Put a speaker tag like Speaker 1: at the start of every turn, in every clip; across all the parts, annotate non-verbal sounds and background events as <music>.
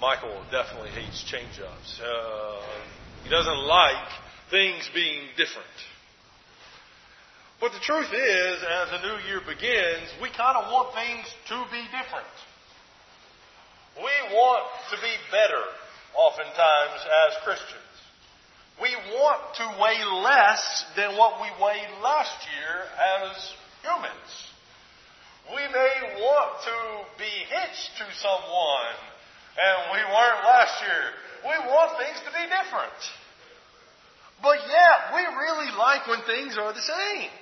Speaker 1: Michael definitely hates change-ups. Uh, he doesn't like things being different. But the truth is, as the new year begins, we kind of want things to be different. We want to be better, oftentimes, as Christians. We want to weigh less than what we weighed last year as humans. We may want to be hitched to someone, and we weren't last year. We want things to be different. But yeah, we really like when things are the same.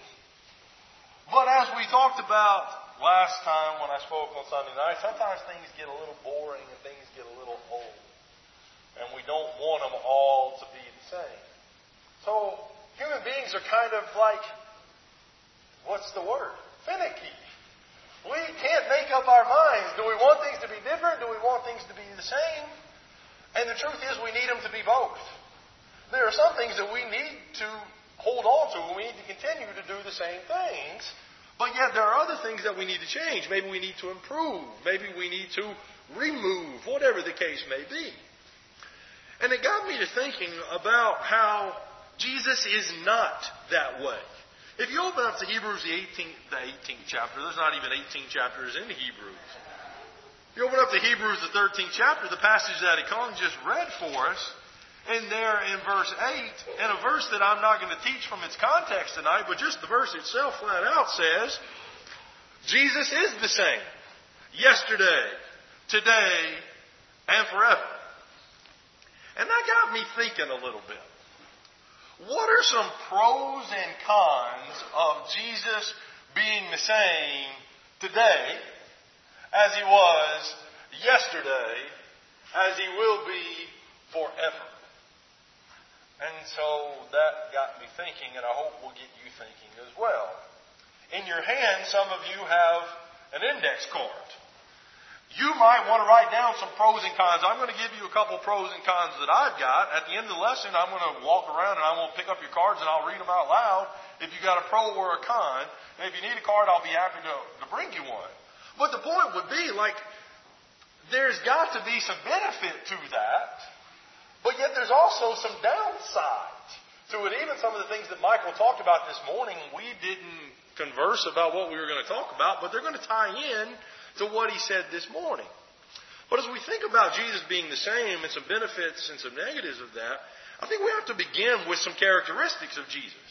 Speaker 1: But as we talked about last time when I spoke on Sunday night, sometimes things get a little boring and things get a little old. And we don't want them all to be the same. So human beings are kind of like, what's the word? Finicky. We can't make up our minds. Do we want things to be different? Do we want things to be the same? And the truth is we need them to be both. There are some things that we need to hold on to. We need to continue to do the same things. But yet there are other things that we need to change. Maybe we need to improve. Maybe we need to remove, whatever the case may be. And it got me to thinking about how Jesus is not that way. If you open up to Hebrews, the 18th, the 18th chapter, there's not even 18 chapters in Hebrews. If you open up to Hebrews, the 13th chapter, the passage that Econ just read for us, and there in verse 8, and a verse that I'm not going to teach from its context tonight, but just the verse itself flat out says, Jesus is the same yesterday, today, and forever. And that got me thinking a little bit. What are some pros and cons of Jesus being the same today as he was yesterday, as he will be forever? And so that got me thinking, and I hope will get you thinking as well. In your hand, some of you have an index card. You might want to write down some pros and cons. I'm going to give you a couple pros and cons that I've got. At the end of the lesson, I'm going to walk around and I'm going to pick up your cards and I'll read them out loud if you got a pro or a con. And if you need a card, I'll be happy to, to bring you one. But the point would be, like, there's got to be some benefit to that. But yet there's also some downsides to it. Even some of the things that Michael talked about this morning, we didn't converse about what we were going to talk about, but they're going to tie in to what he said this morning. But as we think about Jesus being the same and some benefits and some negatives of that, I think we have to begin with some characteristics of Jesus.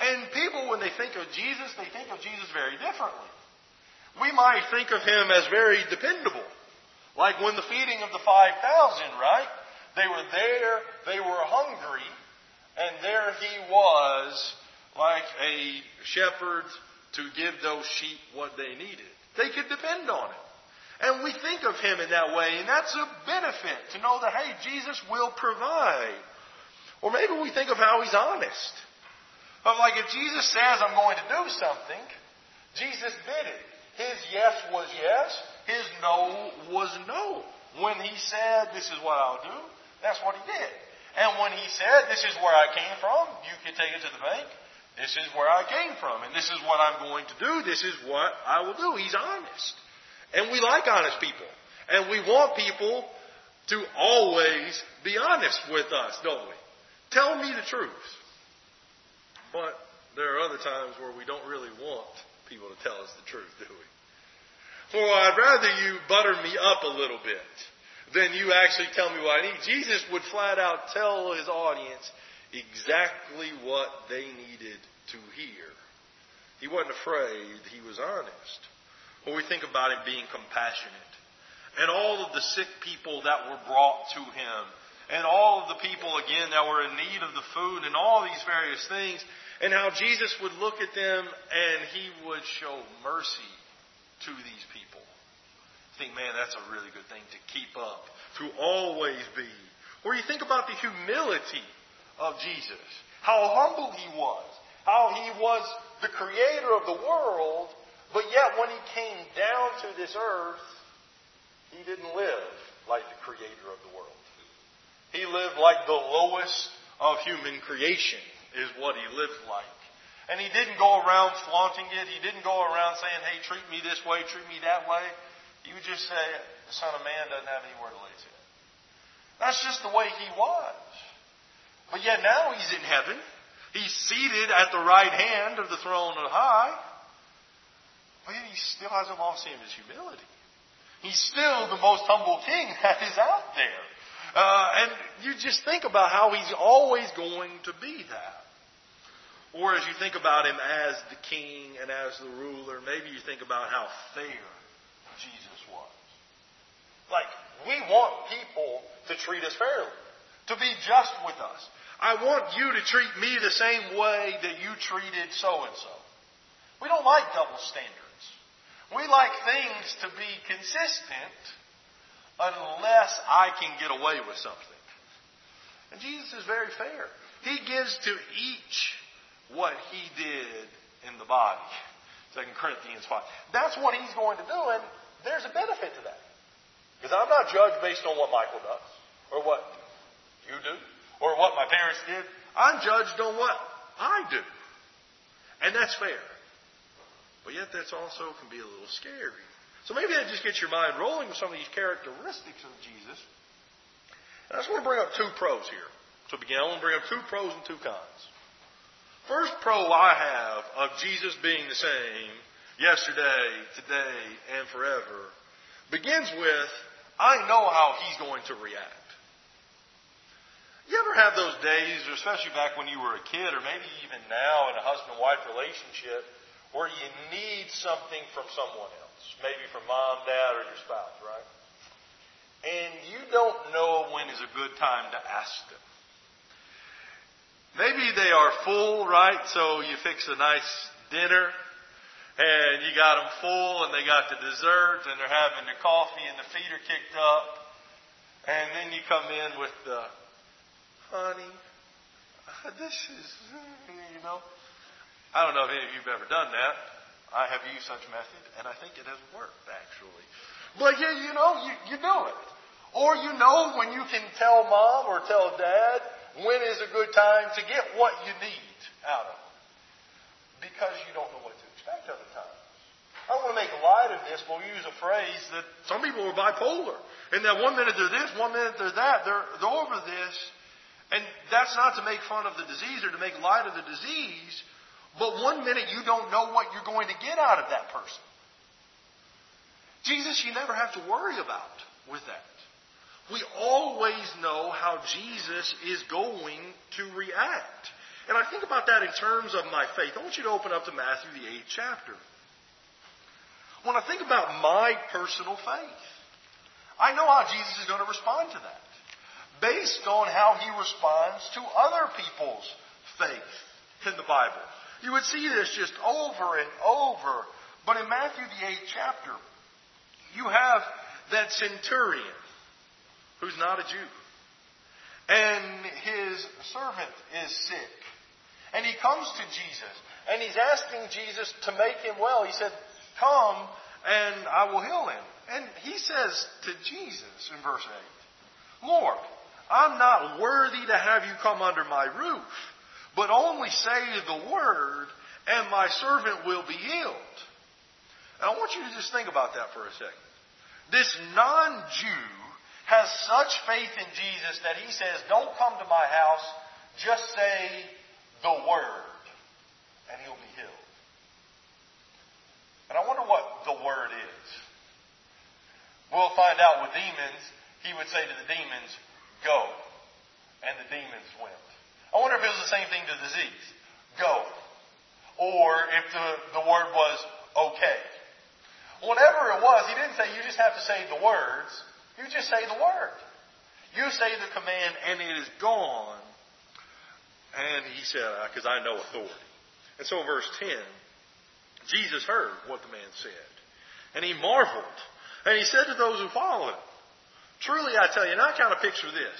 Speaker 1: And people, when they think of Jesus, they think of Jesus very differently. We might think of him as very dependable. Like when the feeding of the 5,000, right? They were there, they were hungry, and there he was like a shepherd to give those sheep what they needed. They could depend on him. And we think of him in that way, and that's a benefit to know that, hey, Jesus will provide. Or maybe we think of how he's honest. Of like, if Jesus says, I'm going to do something, Jesus did it. His yes was yes, his no was no. When he said, this is what I'll do, that's what he did. And when he said, This is where I came from, you can take it to the bank. This is where I came from, and this is what I'm going to do. This is what I will do. He's honest. And we like honest people. And we want people to always be honest with us, don't we? Tell me the truth. But there are other times where we don't really want people to tell us the truth, do we? For I'd rather you butter me up a little bit than you actually tell me what I need. Jesus would flat out tell his audience exactly what they needed to hear. He wasn't afraid, he was honest. When we think about him being compassionate, and all of the sick people that were brought to him, and all of the people again that were in need of the food, and all these various things, and how Jesus would look at them and he would show mercy to these people think, man, that's a really good thing to keep up, to always be. Or you think about the humility of Jesus, how humble he was, how he was the creator of the world, but yet when he came down to this earth, he didn't live like the creator of the world. He lived like the lowest of human creation, is what he lived like. And he didn't go around flaunting it. He didn't go around saying, hey, treat me this way, treat me that way. he would just say, the Son of Man doesn't have anywhere to lay his head. That's just the way he was. But yet now he's in heaven. He's seated at the right hand of the throne of high. But he still hasn't lost him his humility. He's still the most humble king <laughs> that is out there. Uh, and you just think about how he's always going to be that. Or as you think about him as the king and as the ruler, maybe you think about how fair Jesus was. Like, we want people to treat us fairly, to be just with us. I want you to treat me the same way that you treated so and so. We don't like double standards. We like things to be consistent unless I can get away with something. And Jesus is very fair. He gives to each what he did in the body. 2 Corinthians 5. That's what he's going to do, and there's a benefit to that. Because I'm not judged based on what Michael does, or what you do, or what my parents did. I'm judged on what I do. And that's fair. But yet that's also can be a little scary. So maybe that just gets your mind rolling with some of these characteristics of Jesus. And I just want to bring up two pros here. To begin, I want to bring up two pros and two cons. First pro I have of Jesus being the same yesterday, today, and forever begins with I know how he's going to react. You ever have those days, especially back when you were a kid, or maybe even now in a husband wife relationship, where you need something from someone else, maybe from mom, dad, or your spouse, right? And you don't know when is a good time to ask them. Maybe they are full, right? So you fix a nice dinner and you got them full and they got the dessert and they're having their coffee and the feet are kicked up. And then you come in with the, honey, uh, this is, you know, I don't know if any of you have ever done that. I have used such method, and I think it has worked actually. But yeah, you know, you, you do it. Or you know when you can tell mom or tell dad when is a good time to get what you need out of them. Because you don't know what to expect other times. I don't want to make light of this, but we use a phrase that some people are bipolar. And that one minute they're this, one minute they're that. They're, they're over this. And that's not to make fun of the disease or to make light of the disease, but one minute you don't know what you're going to get out of that person. Jesus, you never have to worry about with that. We always know how Jesus is going to react. And I think about that in terms of my faith. I want you to open up to Matthew, the 8th chapter. When I think about my personal faith, I know how Jesus is going to respond to that based on how he responds to other people's faith in the Bible. You would see this just over and over. But in Matthew, the 8th chapter, you have that centurion who's not a Jew. And his servant is sick. And he comes to Jesus. And he's asking Jesus to make him well. He said, Come and I will heal him. And he says to Jesus in verse 8, Lord, I'm not worthy to have you come under my roof. But only say the word, and my servant will be healed. And I want you to just think about that for a second. This non Jew has such faith in Jesus that he says, Don't come to my house, just say the word, and he'll be healed. And I wonder what the word is. We'll find out with demons. He would say to the demons, Go. And the demons went. I wonder if it was the same thing to disease. Go. Or if the, the word was okay. Whatever it was, he didn't say you just have to say the words. You just say the word. You say the command and it is gone. And he said, because I know authority. And so in verse 10, Jesus heard what the man said. And he marveled. And he said to those who followed him, Truly I tell you, and I kind of picture this.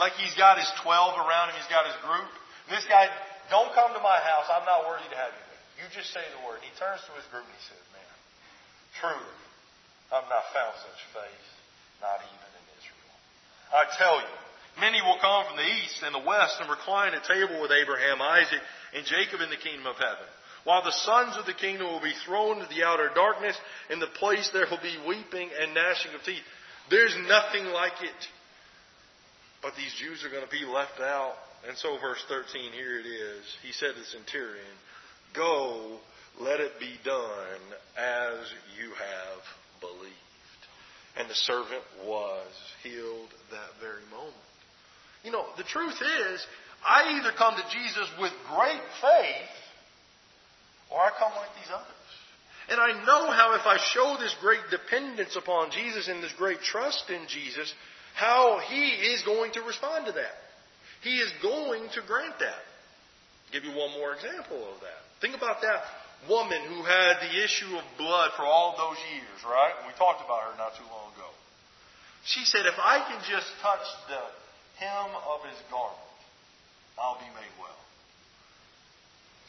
Speaker 1: Like he's got his 12 around him, he's got his group. This guy, don't come to my house, I'm not worthy to have you there. You just say the word. And he turns to his group and he says, Man, truly, I've not found such faith, not even in Israel. I tell you, many will come from the east and the west and recline at table with Abraham, Isaac, and Jacob in the kingdom of heaven. while the sons of the kingdom will be thrown into the outer darkness. In the place there will be weeping and gnashing of teeth. There's nothing like it. But these Jews are going to be left out. And so, verse 13, here it is. He said to the centurion, Go, let it be done as you have believed. And the servant was healed that very moment. You know, the truth is, I either come to Jesus with great faith or I come like these others. And I know how if I show this great dependence upon Jesus and this great trust in Jesus, how He is going to respond to that. He is going to grant that. I'll give you one more example of that. Think about that woman who had the issue of blood for all those years, right? We talked about her not too long ago. She said, if I can just touch the hem of his garment, I'll be made well.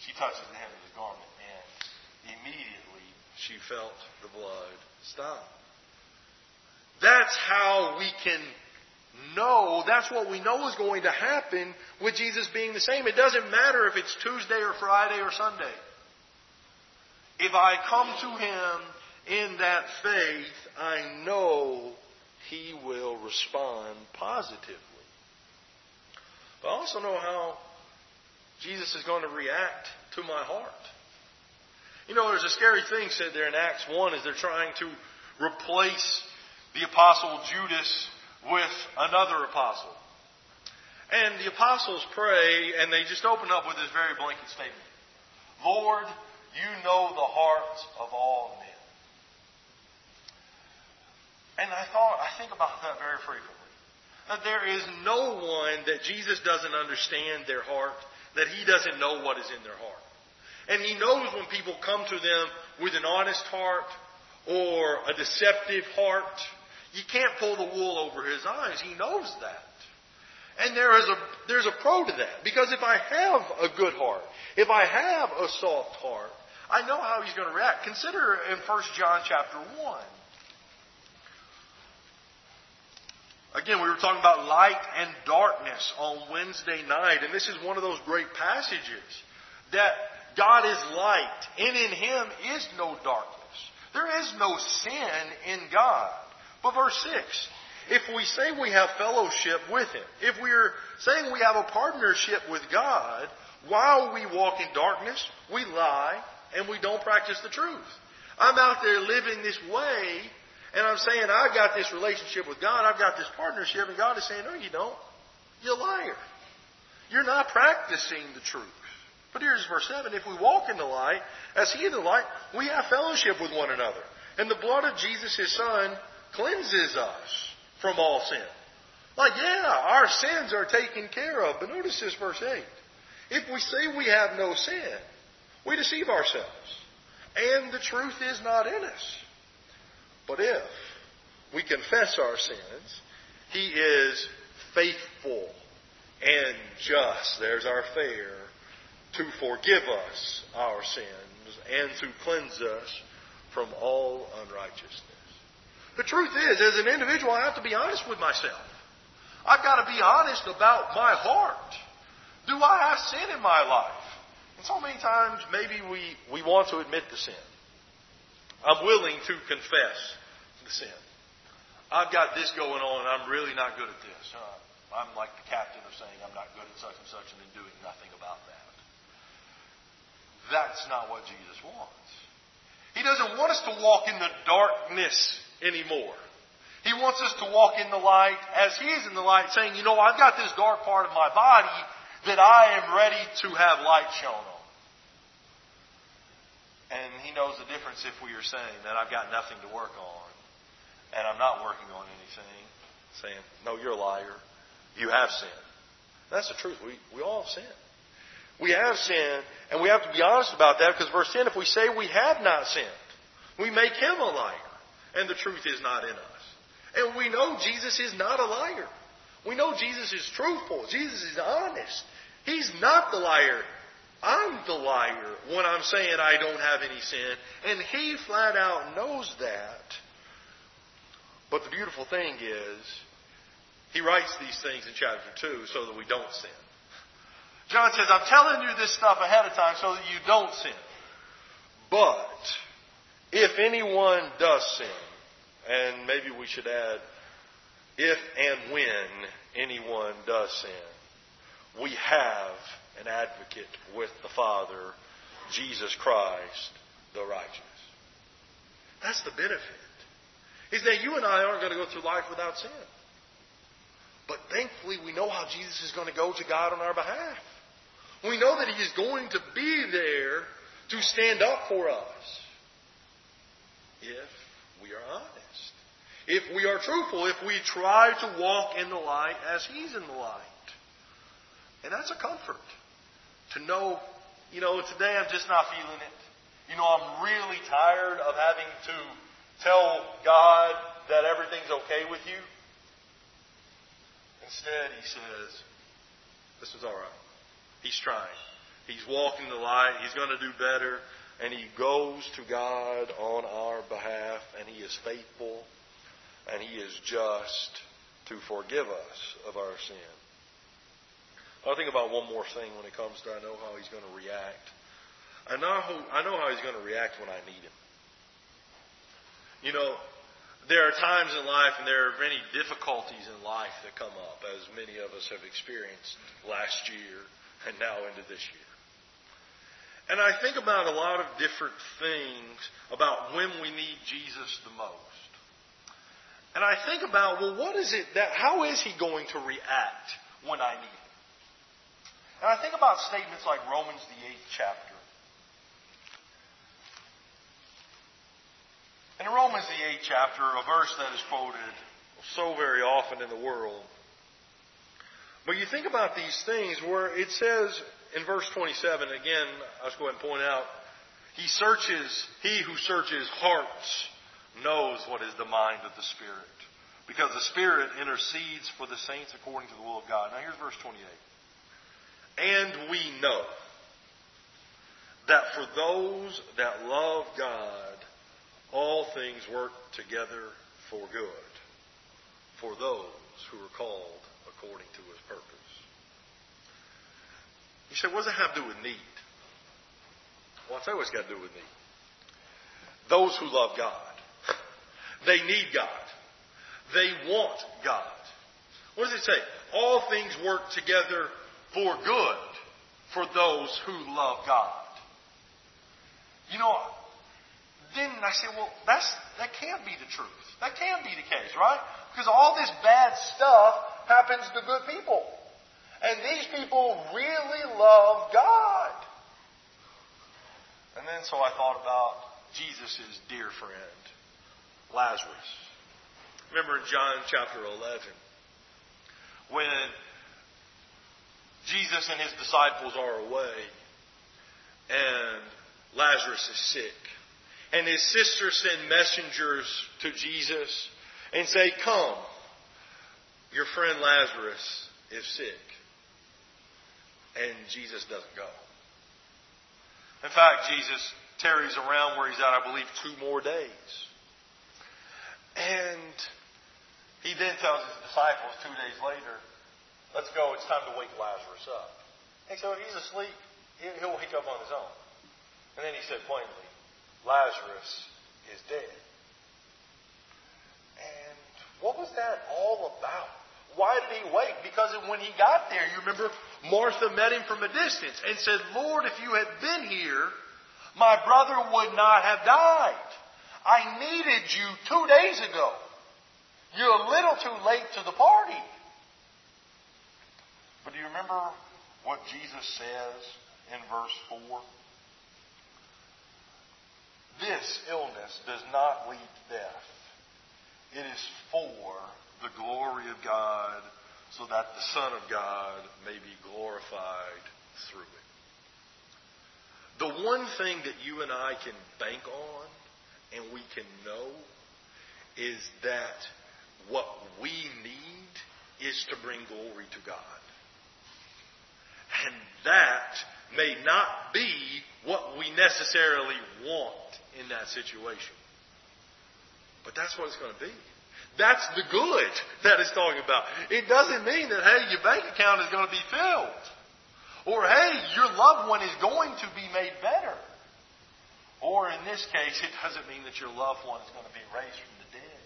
Speaker 1: She touches the hem of his garment, and immediately she felt the blood stop. That's how we can know, that's what we know is going to happen with Jesus being the same. It doesn't matter if it's Tuesday or Friday or Sunday. If I come to Him in that faith, I know He will respond positively. But I also know how Jesus is going to react to my heart. You know, there's a scary thing said there in Acts 1 as they're trying to replace the apostle Judas with another apostle. And the apostles pray and they just open up with this very blanket statement. Lord, you know the hearts of all men. And I thought, I think about that very frequently. That there is no one that Jesus doesn't understand their heart, that he doesn't know what is in their heart. And he knows when people come to them with an honest heart or a deceptive heart. You can't pull the wool over his eyes. He knows that. And there is a, there's a pro to that. Because if I have a good heart, if I have a soft heart, I know how he's going to react. Consider in 1 John chapter 1. Again, we were talking about light and darkness on Wednesday night, and this is one of those great passages that God is light, and in Him is no darkness. There is no sin in God. But verse 6, if we say we have fellowship with Him, if we're saying we have a partnership with God, while we walk in darkness, we lie and we don't practice the truth. I'm out there living this way, and I'm saying I've got this relationship with God, I've got this partnership, and God is saying, no, you don't. You're a liar. You're not practicing the truth. But here's verse 7. If we walk in the light, as he in the light, we have fellowship with one another. And the blood of Jesus, his son, cleanses us from all sin. Like, yeah, our sins are taken care of. But notice this verse 8. If we say we have no sin, we deceive ourselves. And the truth is not in us. But if we confess our sins, he is faithful and just. There's our fair to forgive us our sins and to cleanse us from all unrighteousness. The truth is, as an individual, I have to be honest with myself. I've got to be honest about my heart. Do I have sin in my life? And so many times, maybe we, we want to admit the sin. I'm willing to confess the sin. I've got this going on and I'm really not good at this. Uh, I'm like the captain of saying I'm not good at such and such and then doing nothing about that. That's not what Jesus wants. He doesn't want us to walk in the darkness anymore. He wants us to walk in the light as He is in the light, saying, you know, I've got this dark part of my body that I am ready to have light shown on. And He knows the difference if we are saying that I've got nothing to work on and I'm not working on anything, saying, no, you're a liar. You have sinned. That's the truth. We, we all have sinned. We have sinned, and we have to be honest about that because verse 10, if we say we have not sinned, we make him a liar, and the truth is not in us. And we know Jesus is not a liar. We know Jesus is truthful. Jesus is honest. He's not the liar. I'm the liar when I'm saying I don't have any sin. And he flat out knows that. But the beautiful thing is, he writes these things in chapter 2 so that we don't sin. John says, I'm telling you this stuff ahead of time so that you don't sin. But if anyone does sin, and maybe we should add, if and when anyone does sin, we have an advocate with the Father, Jesus Christ, the righteous. That's the benefit. Is that you and I aren't going to go through life without sin. But thankfully, we know how Jesus is going to go to God on our behalf. We know that He is going to be there to stand up for us if we are honest, if we are truthful, if we try to walk in the light as He's in the light. And that's a comfort to know, you know, today I'm just not feeling it. You know, I'm really tired of having to tell God that everything's okay with you. Instead, he says, This is all right. He's trying. He's walking the light. He's going to do better. And he goes to God on our behalf, and he is faithful, and he is just to forgive us of our sin. I'll think about one more thing when it comes to I know how he's going to react. I know, I know how he's going to react when I need him. You know, there are times in life and there are many difficulties in life that come up, as many of us have experienced last year and now into this year. And I think about a lot of different things about when we need Jesus the most. And I think about, well, what is it that, how is he going to react when I need him? And I think about statements like Romans, the eighth chapter. In Romans, the eighth chapter, a verse that is quoted so very often in the world. But you think about these things where it says in verse 27, again, I'll just go ahead and point out, he searches, he who searches hearts knows what is the mind of the Spirit. Because the Spirit intercedes for the saints according to the will of God. Now here's verse 28. And we know that for those that love God, all things work together for good for those who are called according to his purpose. You say, what does that have to do with need? Well, it's got to do with need. Those who love God, they need God. They want God. What does it say? All things work together for good for those who love God. You know, then I say, well, that's, that can't be the truth. That can't be the case, right? Because all this bad stuff happens to good people. And these people really love God. And then so I thought about Jesus' dear friend, Lazarus. Remember in John chapter 11, when Jesus and his disciples are away and Lazarus is sick and his sisters send messengers to Jesus and say, Come, your friend Lazarus is sick. And Jesus doesn't go. In fact, Jesus tarries around where he's at, I believe, two more days. And he then tells his disciples two days later, Let's go, it's time to wake Lazarus up. And so if he's asleep, he'll wake up on his own. And then he said plainly, Lazarus is dead. And what was that all about? Why did he wait? Because when he got there, you remember, Martha met him from a distance and said, Lord, if you had been here, my brother would not have died. I needed you two days ago. You're a little too late to the party. But do you remember what Jesus says in verse 4? This illness does not lead to death. It is for the glory of God so that the Son of God may be glorified through it. The one thing that you and I can bank on and we can know is that what we need is to bring glory to God. And that may not be what we necessarily want in that situation. But that's what it's going to be. That's the good that it's talking about. It doesn't mean that, hey, your bank account is going to be filled. Or, hey, your loved one is going to be made better. Or in this case, it doesn't mean that your loved one is going to be raised from the dead.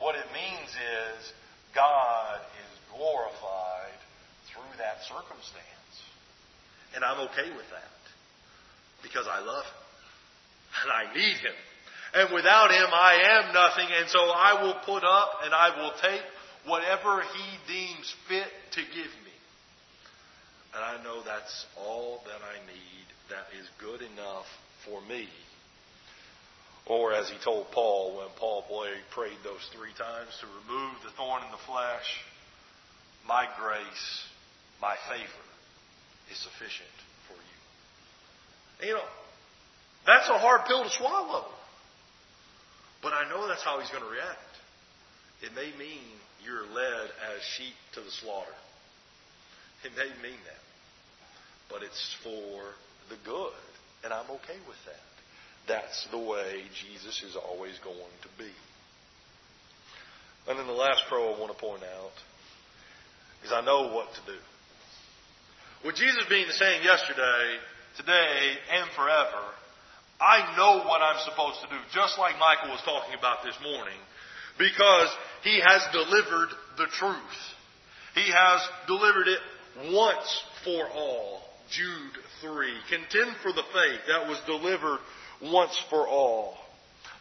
Speaker 1: What it means is God is glorified through that circumstance. And I'm okay with that because I love Him and I need Him. And without Him, I am nothing. And so I will put up and I will take whatever He deems fit to give me. And I know that's all that I need that is good enough for me. Or as he told Paul when Paul prayed those three times to remove the thorn in the flesh, my grace, my favor is sufficient for you. you know, that's a hard pill to swallow. But I know that's how he's going to react. It may mean you're led as sheep to the slaughter. It may mean that. But it's for the good. And I'm okay with that. That's the way Jesus is always going to be. And then the last pro I want to point out is I know what to do. With Jesus being the same yesterday, today, and forever, I know what I'm supposed to do, just like Michael was talking about this morning, because he has delivered the truth. He has delivered it once for all. Jude 3. Contend for the faith that was delivered once for all.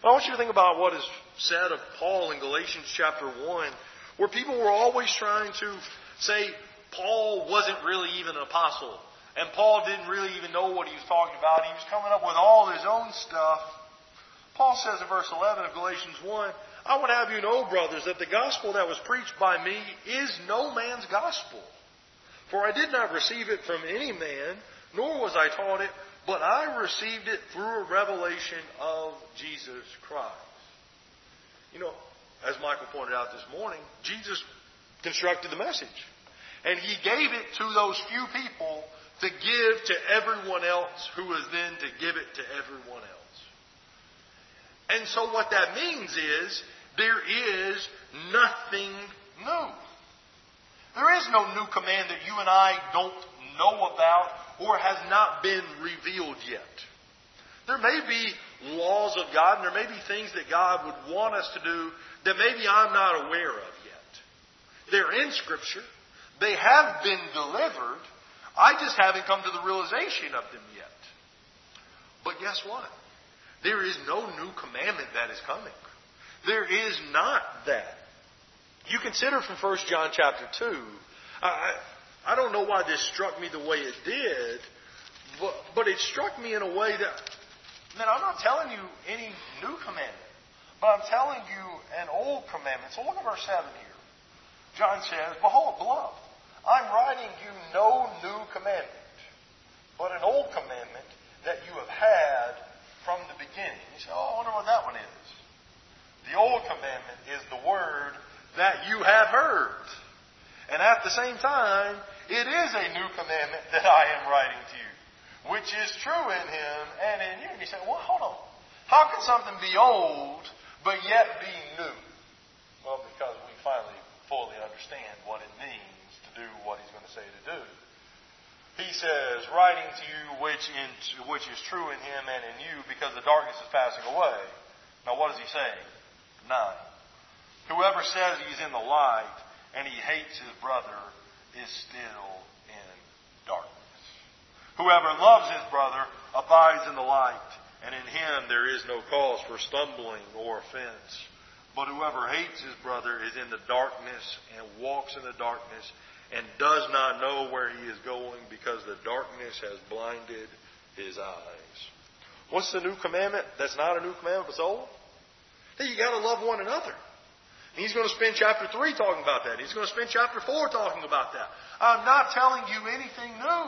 Speaker 1: I want you to think about what is said of Paul in Galatians chapter 1, where people were always trying to say Paul wasn't really even an apostle. And Paul didn't really even know what he was talking about. He was coming up with all his own stuff. Paul says in verse 11 of Galatians 1, I would have you know, brothers, that the gospel that was preached by me is no man's gospel. For I did not receive it from any man, nor was I taught it, but I received it through a revelation of Jesus Christ. You know, as Michael pointed out this morning, Jesus constructed the message. And he gave it to those few people to give to everyone else who was then to give it to everyone else. And so what that means is there is nothing new. There is no new command that you and I don't know about or has not been revealed yet. There may be laws of God and there may be things that God would want us to do that maybe I'm not aware of yet. They're in Scripture. They have been delivered. I just haven't come to the realization of them yet. But guess what? There is no new commandment that is coming. There is not that. You consider from 1 John chapter 2, I, I don't know why this struck me the way it did, but, but it struck me in a way that, man, I'm not telling you any new commandment, but I'm telling you an old commandment. So look at verse 7 here. John says, Behold, beloved, I'm writing you no new commandment, but an old commandment that you have had from the beginning. You say, Oh, I wonder what that one is. The old commandment is the word that you have heard. And at the same time, it is a new commandment that I am writing to you, which is true in him and in you. And you say, well, hold on. How can something be old but yet be new? Well, because we finally fully understand what it means to do what he's going to say to do. He says, writing to you which, in, which is true in him and in you because the darkness is passing away. Now what is he saying? Nine. Whoever says he's in the light and he hates his brother is still in darkness. Whoever loves his brother abides in the light, and in him there is no cause for stumbling or offense. But whoever hates his brother is in the darkness and walks in the darkness and does not know where he is going because the darkness has blinded his eyes. What's the new commandment? That's not a new commandment, it's old. Hey, you got to love one another. And He's going to spend chapter 3 talking about that. He's going to spend chapter 4 talking about that. I'm not telling you anything new.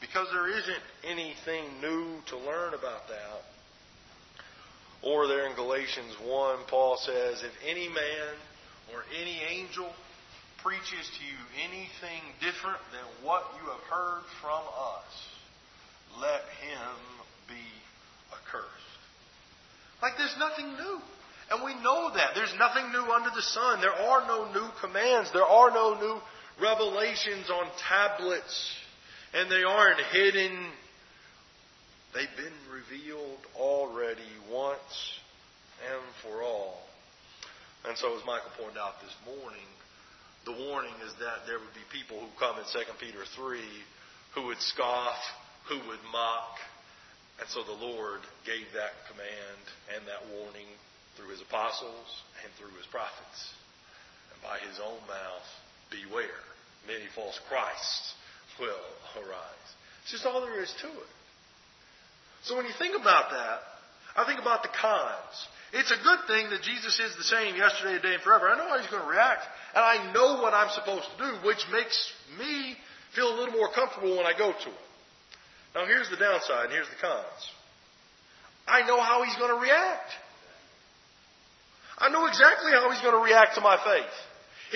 Speaker 1: Because there isn't anything new to learn about that. Or there in Galatians 1, Paul says, If any man or any angel preaches to you anything different than what you have heard from us, let him be accursed. Like there's nothing new. And we know that. There's nothing new under the sun. There are no new commands. There are no new revelations on tablets. And they aren't hidden They've been revealed already once and for all. And so, as Michael pointed out this morning, the warning is that there would be people who come in 2 Peter 3 who would scoff, who would mock. And so the Lord gave that command and that warning through his apostles and through his prophets. And by his own mouth, beware. Many false Christs will arise. It's just all there is to it. So when you think about that, I think about the cons. It's a good thing that Jesus is the same yesterday, today, and forever. I know how he's going to react, and I know what I'm supposed to do, which makes me feel a little more comfortable when I go to him. Now here's the downside, here's the cons. I know how he's going to react. I know exactly how he's going to react to my faith.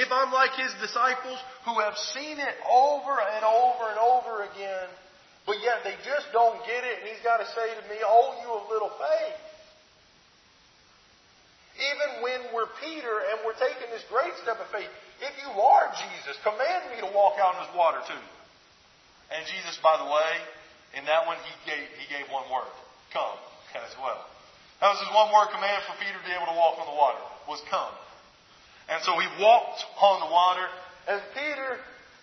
Speaker 1: If I'm like his disciples who have seen it over and over and over again, but yet they just don't get it, and he's got to say to me, Oh, you of little faith. Even when we're Peter and we're taking this great step of faith, if you are Jesus, command me to walk out in this water too. And Jesus, by the way, in that one, he gave, he gave one word. Come <laughs> as well. That was his one word command for Peter to be able to walk on the water, was come. And so he walked on the water, and Peter,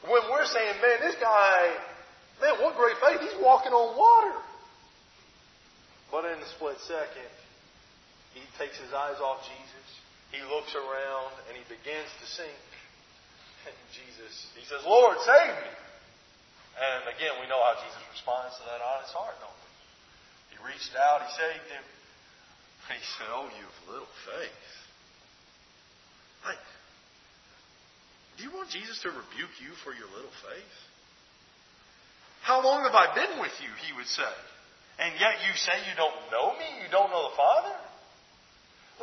Speaker 1: when we're saying, man, this guy, man, what great faith, he's walking on water. But in a split second, he takes his eyes off Jesus. He looks around and he begins to sink. And Jesus, he says, Lord, save me. And again, we know how Jesus responds to that honest heart, don't we? He reached out, he saved him. He said, Oh, you have little faith. Like, do you want Jesus to rebuke you for your little faith? How long have I been with you? He would say. And yet you say you don't know me? You don't know the Father?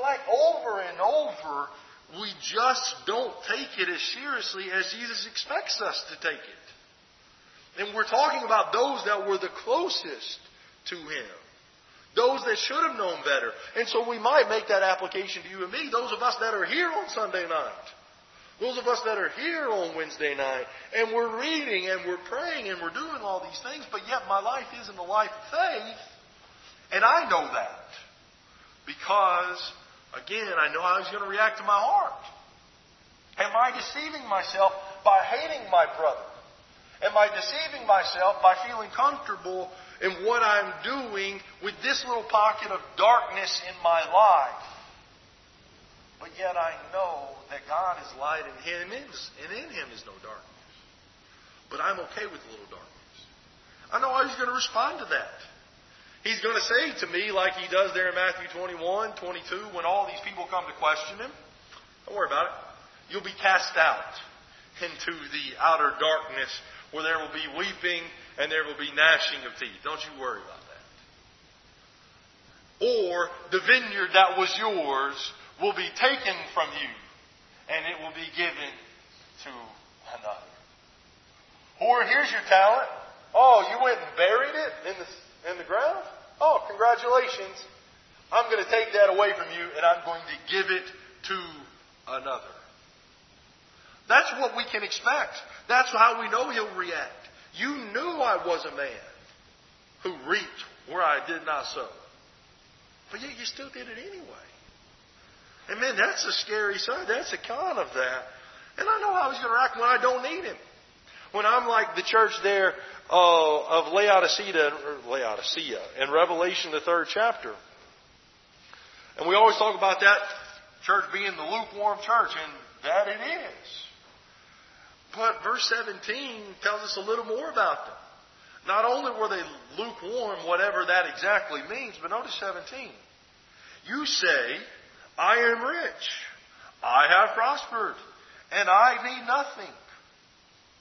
Speaker 1: Like over and over, we just don't take it as seriously as Jesus expects us to take it. And we're talking about those that were the closest to Him. Those that should have known better. And so we might make that application to you and me, those of us that are here on Sunday night. Those of us that are here on Wednesday night, and we're reading and we're praying and we're doing all these things, but yet my life isn't a life of faith. And I know that. Because, again, I know how he's going to react to my heart. Am I deceiving myself by hating my brother? Am I deceiving myself by feeling comfortable in what I'm doing with this little pocket of darkness in my life? But yet I know that God is light and Him is, and in Him is no darkness. But I'm okay with little darkness. I know how He's going to respond to that. He's going to say to me, like He does there in Matthew 21, 22, when all these people come to question Him, don't worry about it. You'll be cast out into the outer darkness where there will be weeping and there will be gnashing of teeth. Don't you worry about that. Or the vineyard that was yours will be taken from you and it will be given to another. Or here's your talent. Oh, you went and buried it in the, in the ground? Oh, congratulations. I'm going to take that away from you and I'm going to give it to another. That's what we can expect. That's how we know he'll react. You knew I was a man who reaped where I did not sow. But yet you still did it anyway. And man, that's a scary side. That's a con of that. And I know how he's going to act when I don't need him. When I'm like the church there uh, of Laodicea, Laodicea in Revelation, the third chapter. And we always talk about that church being the lukewarm church, and that it is. But verse 17 tells us a little more about them. Not only were they lukewarm, whatever that exactly means, but notice 17. You say, I am rich. I have prospered. And I need nothing.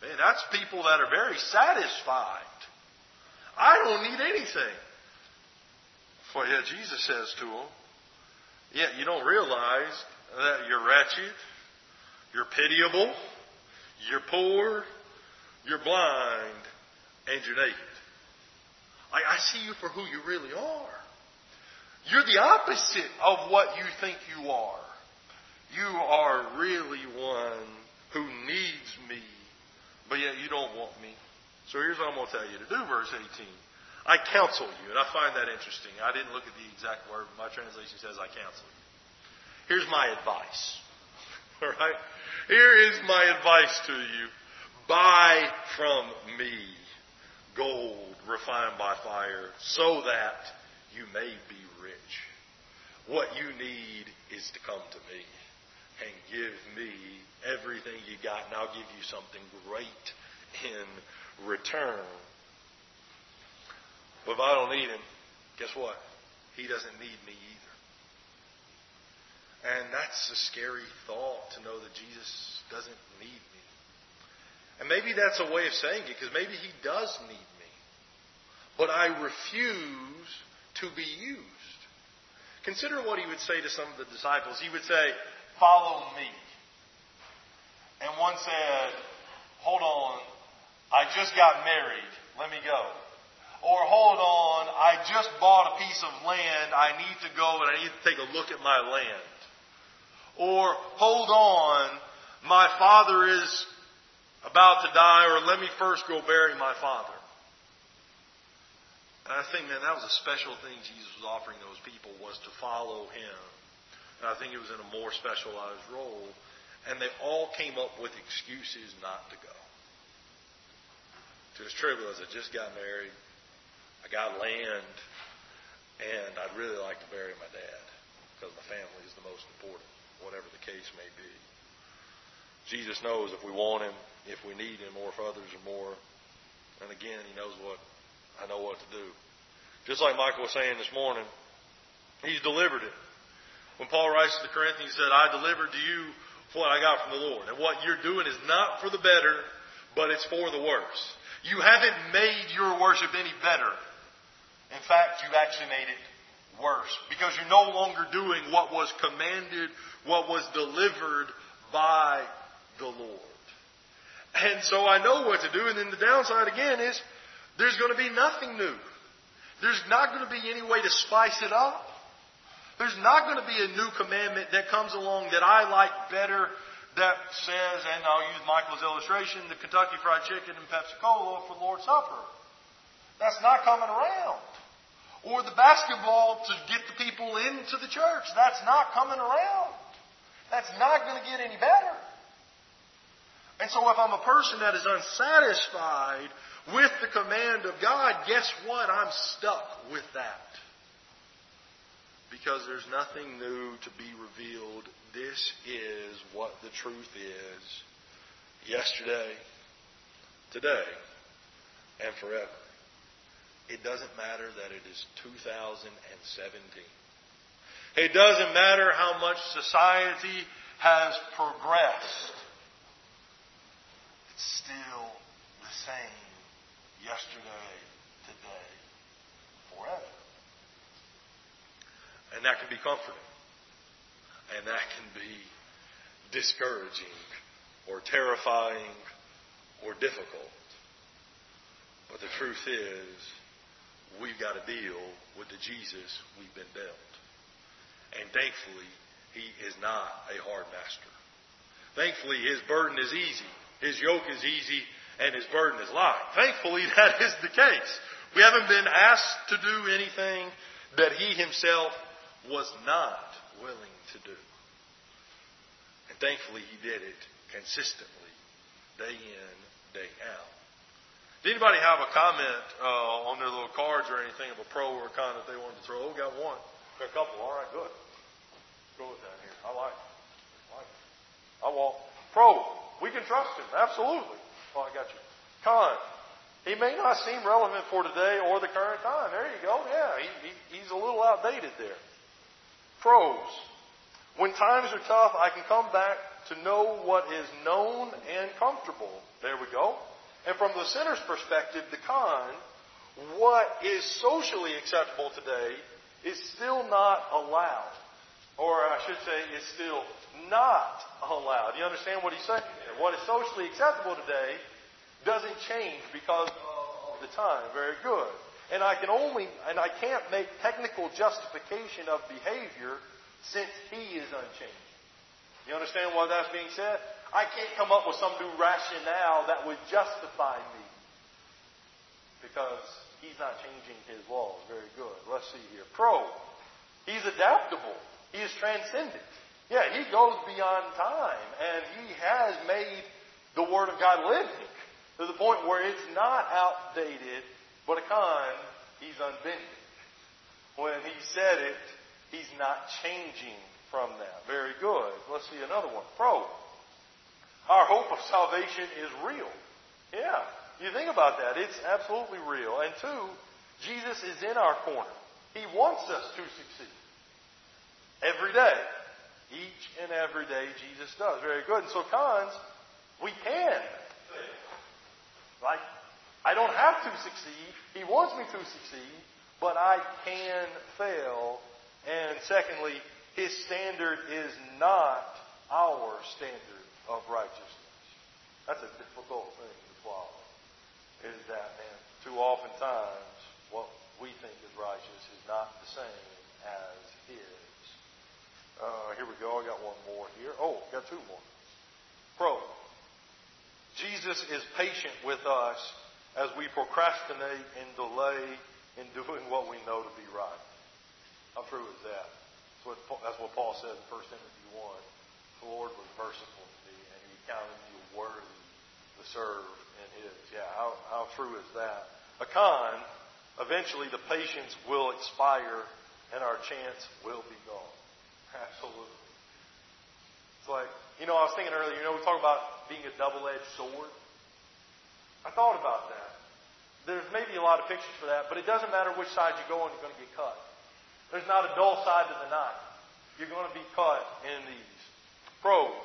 Speaker 1: Man, that's people that are very satisfied. I don't need anything. Well, yeah, Jesus says to them, yeah, you don't realize that you're wretched, you're pitiable, you're poor, you're blind, and you're naked. I, I see you for who you really are. You're the opposite of what you think you are. You are really one who needs me, but yet you don't want me. So here's what I'm going to tell you to do, verse 18. I counsel you, and I find that interesting. I didn't look at the exact word. My translation says I counsel you. Here's my advice. <laughs> All right? Here is my advice to you. Buy from me gold refined by fire so that you may be rich. What you need is to come to me and give me everything you got, and I'll give you something great in return. But if I don't need him, guess what? He doesn't need me either. And that's a scary thought to know that Jesus doesn't need me. And maybe that's a way of saying it because maybe he does need me. But I refuse to be used. Consider what he would say to some of the disciples. He would say, Follow me. And one said, Hold on, I just got married. Let me go. Or hold on, I just bought a piece of land. I need to go and I need to take a look at my land. Or hold on, my father is about to die, or let me first go bury my father. And I think, man, that was a special thing Jesus was offering those people was to follow him. And I think it was in a more specialized role. And they all came up with excuses not to go. To his tribute was, I just got married. I got land. And I'd really like to bury my dad because my family is the most important, whatever the case may be. Jesus knows if we want him, if we need him, or if others are more. And again, he knows what I know what to do. Just like Michael was saying this morning, he's delivered it. When Paul writes to the Corinthians, he said, I delivered to you what I got from the Lord. And what you're doing is not for the better, but it's for the worse. You haven't made your worship any better. In fact, you've actually made it worse because you're no longer doing what was commanded, what was delivered by the Lord. And so I know what to do. And then the downside again is there's going to be nothing new. There's not going to be any way to spice it up. There's not going to be a new commandment that comes along that I like better that says, and I'll use Michael's illustration, the Kentucky Fried Chicken and Pepsi Cola for Lord's Supper. That's not coming around. Or the basketball to get the people into the church. That's not coming around. That's not going to get any better. And so if I'm a person that is unsatisfied with the command of God, guess what? I'm stuck with that. Because there's nothing new to be revealed. This is what the truth is yesterday, today, and forever. It doesn't matter that it is 2017. It doesn't matter how much society has progressed It's still the same yesterday, today, forever. And that can be comforting. And that can be discouraging or terrifying or difficult. But the truth is, we've got to deal with the Jesus we've been dealt. And thankfully, he is not a hard master. Thankfully, his burden is easy. His yoke is easy and his burden is light. Thankfully, <laughs> that is the case. We haven't been asked to do anything that he himself was not willing to do. And thankfully, he did it consistently, day in, day out. Did anybody have a comment uh, on their little cards or anything of a pro or a con that they wanted to throw? Oh, got one. Got a couple. All right, good. Go with that here. I like it. I like it. I want pro. We can trust him. Absolutely. Oh, I got you. Con. He may not seem relevant for today or the current time. There you go. Yeah, he, he, he's a little outdated there. Pros. When times are tough, I can come back to know what is known and comfortable. There we go. And from the sinner's perspective, the con, what is socially acceptable today is still not allowed. Or I should say, is still not allowed. You understand what he's saying there? What is socially acceptable today doesn't change because of the time. Very good. And I can only, and I can't make technical justification of behavior since he is unchanged. You understand why that's being said? I can't come up with some new rationale that would justify me because
Speaker 2: he's not changing his laws. Very good. Let's see here. Pro, he's adaptable. He is transcendent. Yeah, he goes beyond time, and he has made the Word of God living to the point where it's not outdated, but a con, he's unbending. When he said it, he's not changing from that. Very good. Let's see another one. Pro. Our hope of salvation is real. Yeah. You think about that. It's absolutely real. And two, Jesus is in our corner. He wants us to succeed. Every day. Each and every day Jesus does. Very good. And so cons, we can. Like, I don't have to succeed. He wants me to succeed, but I can fail. And secondly, his standard is not our standard of righteousness. That's a difficult thing to swallow. Is that, man, too often times what we think is righteous is not the same as his. Uh, here we go. I got one more here. Oh, got two more. Pro. Jesus is patient with us as we procrastinate and delay in doing what we know to be right. How true is that? That's what, that's what Paul said in 1 Timothy 1. The Lord was merciful to me, and he counted me worthy to serve in his. Yeah, how, how true is that? A con, eventually the patience will expire and our chance will be gone. <laughs> Absolutely. It's like, you know, I was thinking earlier, you know, we talk about being a double-edged sword. I thought about that. There's maybe a lot of pictures for that, but it doesn't matter which side you go on, you're going to get cut. There's not a dull side to the knife. You're going to be cut in these. Pros.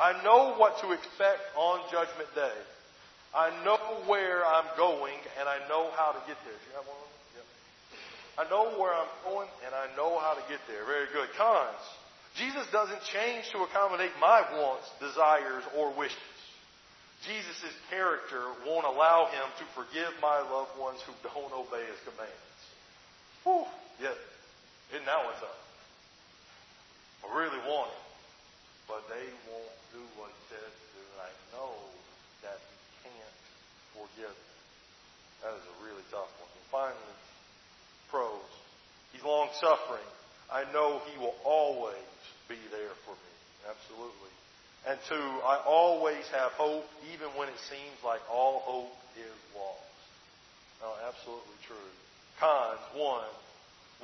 Speaker 2: I know what to expect on Judgment Day. I know where I'm going, and I know how to get there. Do you have one? Yep. I know where I'm going, and I know how to get there. Very good. Cons. Jesus doesn't change to accommodate my wants, desires, or wishes. Jesus' character won't allow him to forgive my loved ones who don't obey his commands. Whew. Yet isn't that up? I really want it, but they won't do what he says to do, and I know that he can't forgive them. That is a really tough one. And finally, pros. He's long suffering. I know he will always be there for me. Absolutely. And two, I always have hope, even when it seems like all hope is lost. No, absolutely true. Cons, one,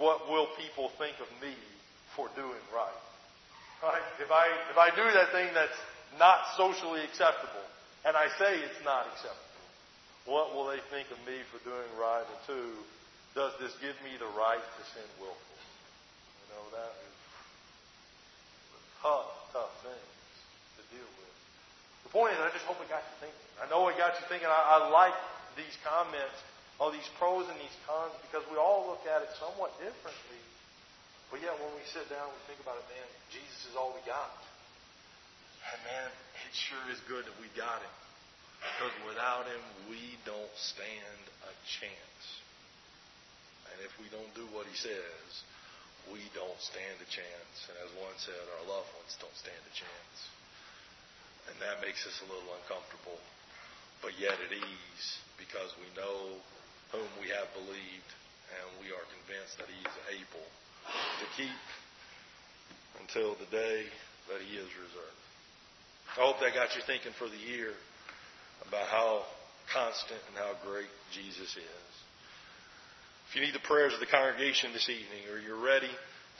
Speaker 2: what will people think of me for doing right? Right? If I, if I do that thing that's not socially acceptable, and I say it's not acceptable, what will they think of me for doing right? And two, does this give me the right to sin willfully? You know, that is a tough, tough things to deal with. The point is, I just hope it got you thinking. I know it got you thinking. I, I like these comments all these pros and these cons because we all look at it somewhat differently. But yet, when we sit down, we think about it, man, Jesus is all we got. And man, it sure is good that we got him. Because without him, we don't stand a chance. And if we don't do what he says, we don't stand a chance. And as one said, our loved ones don't stand a chance. And that makes us a little uncomfortable, but yet at ease because we know whom we have believed, and we are convinced that he is able to keep until the day that he is reserved. I hope that got you thinking for the year about how constant and how great Jesus is. If you need the prayers of the congregation this evening, or you're ready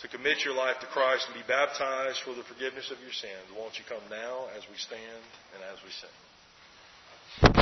Speaker 2: to commit your life to Christ and be baptized for the forgiveness of your sins, won't you come now as we stand and as we sing?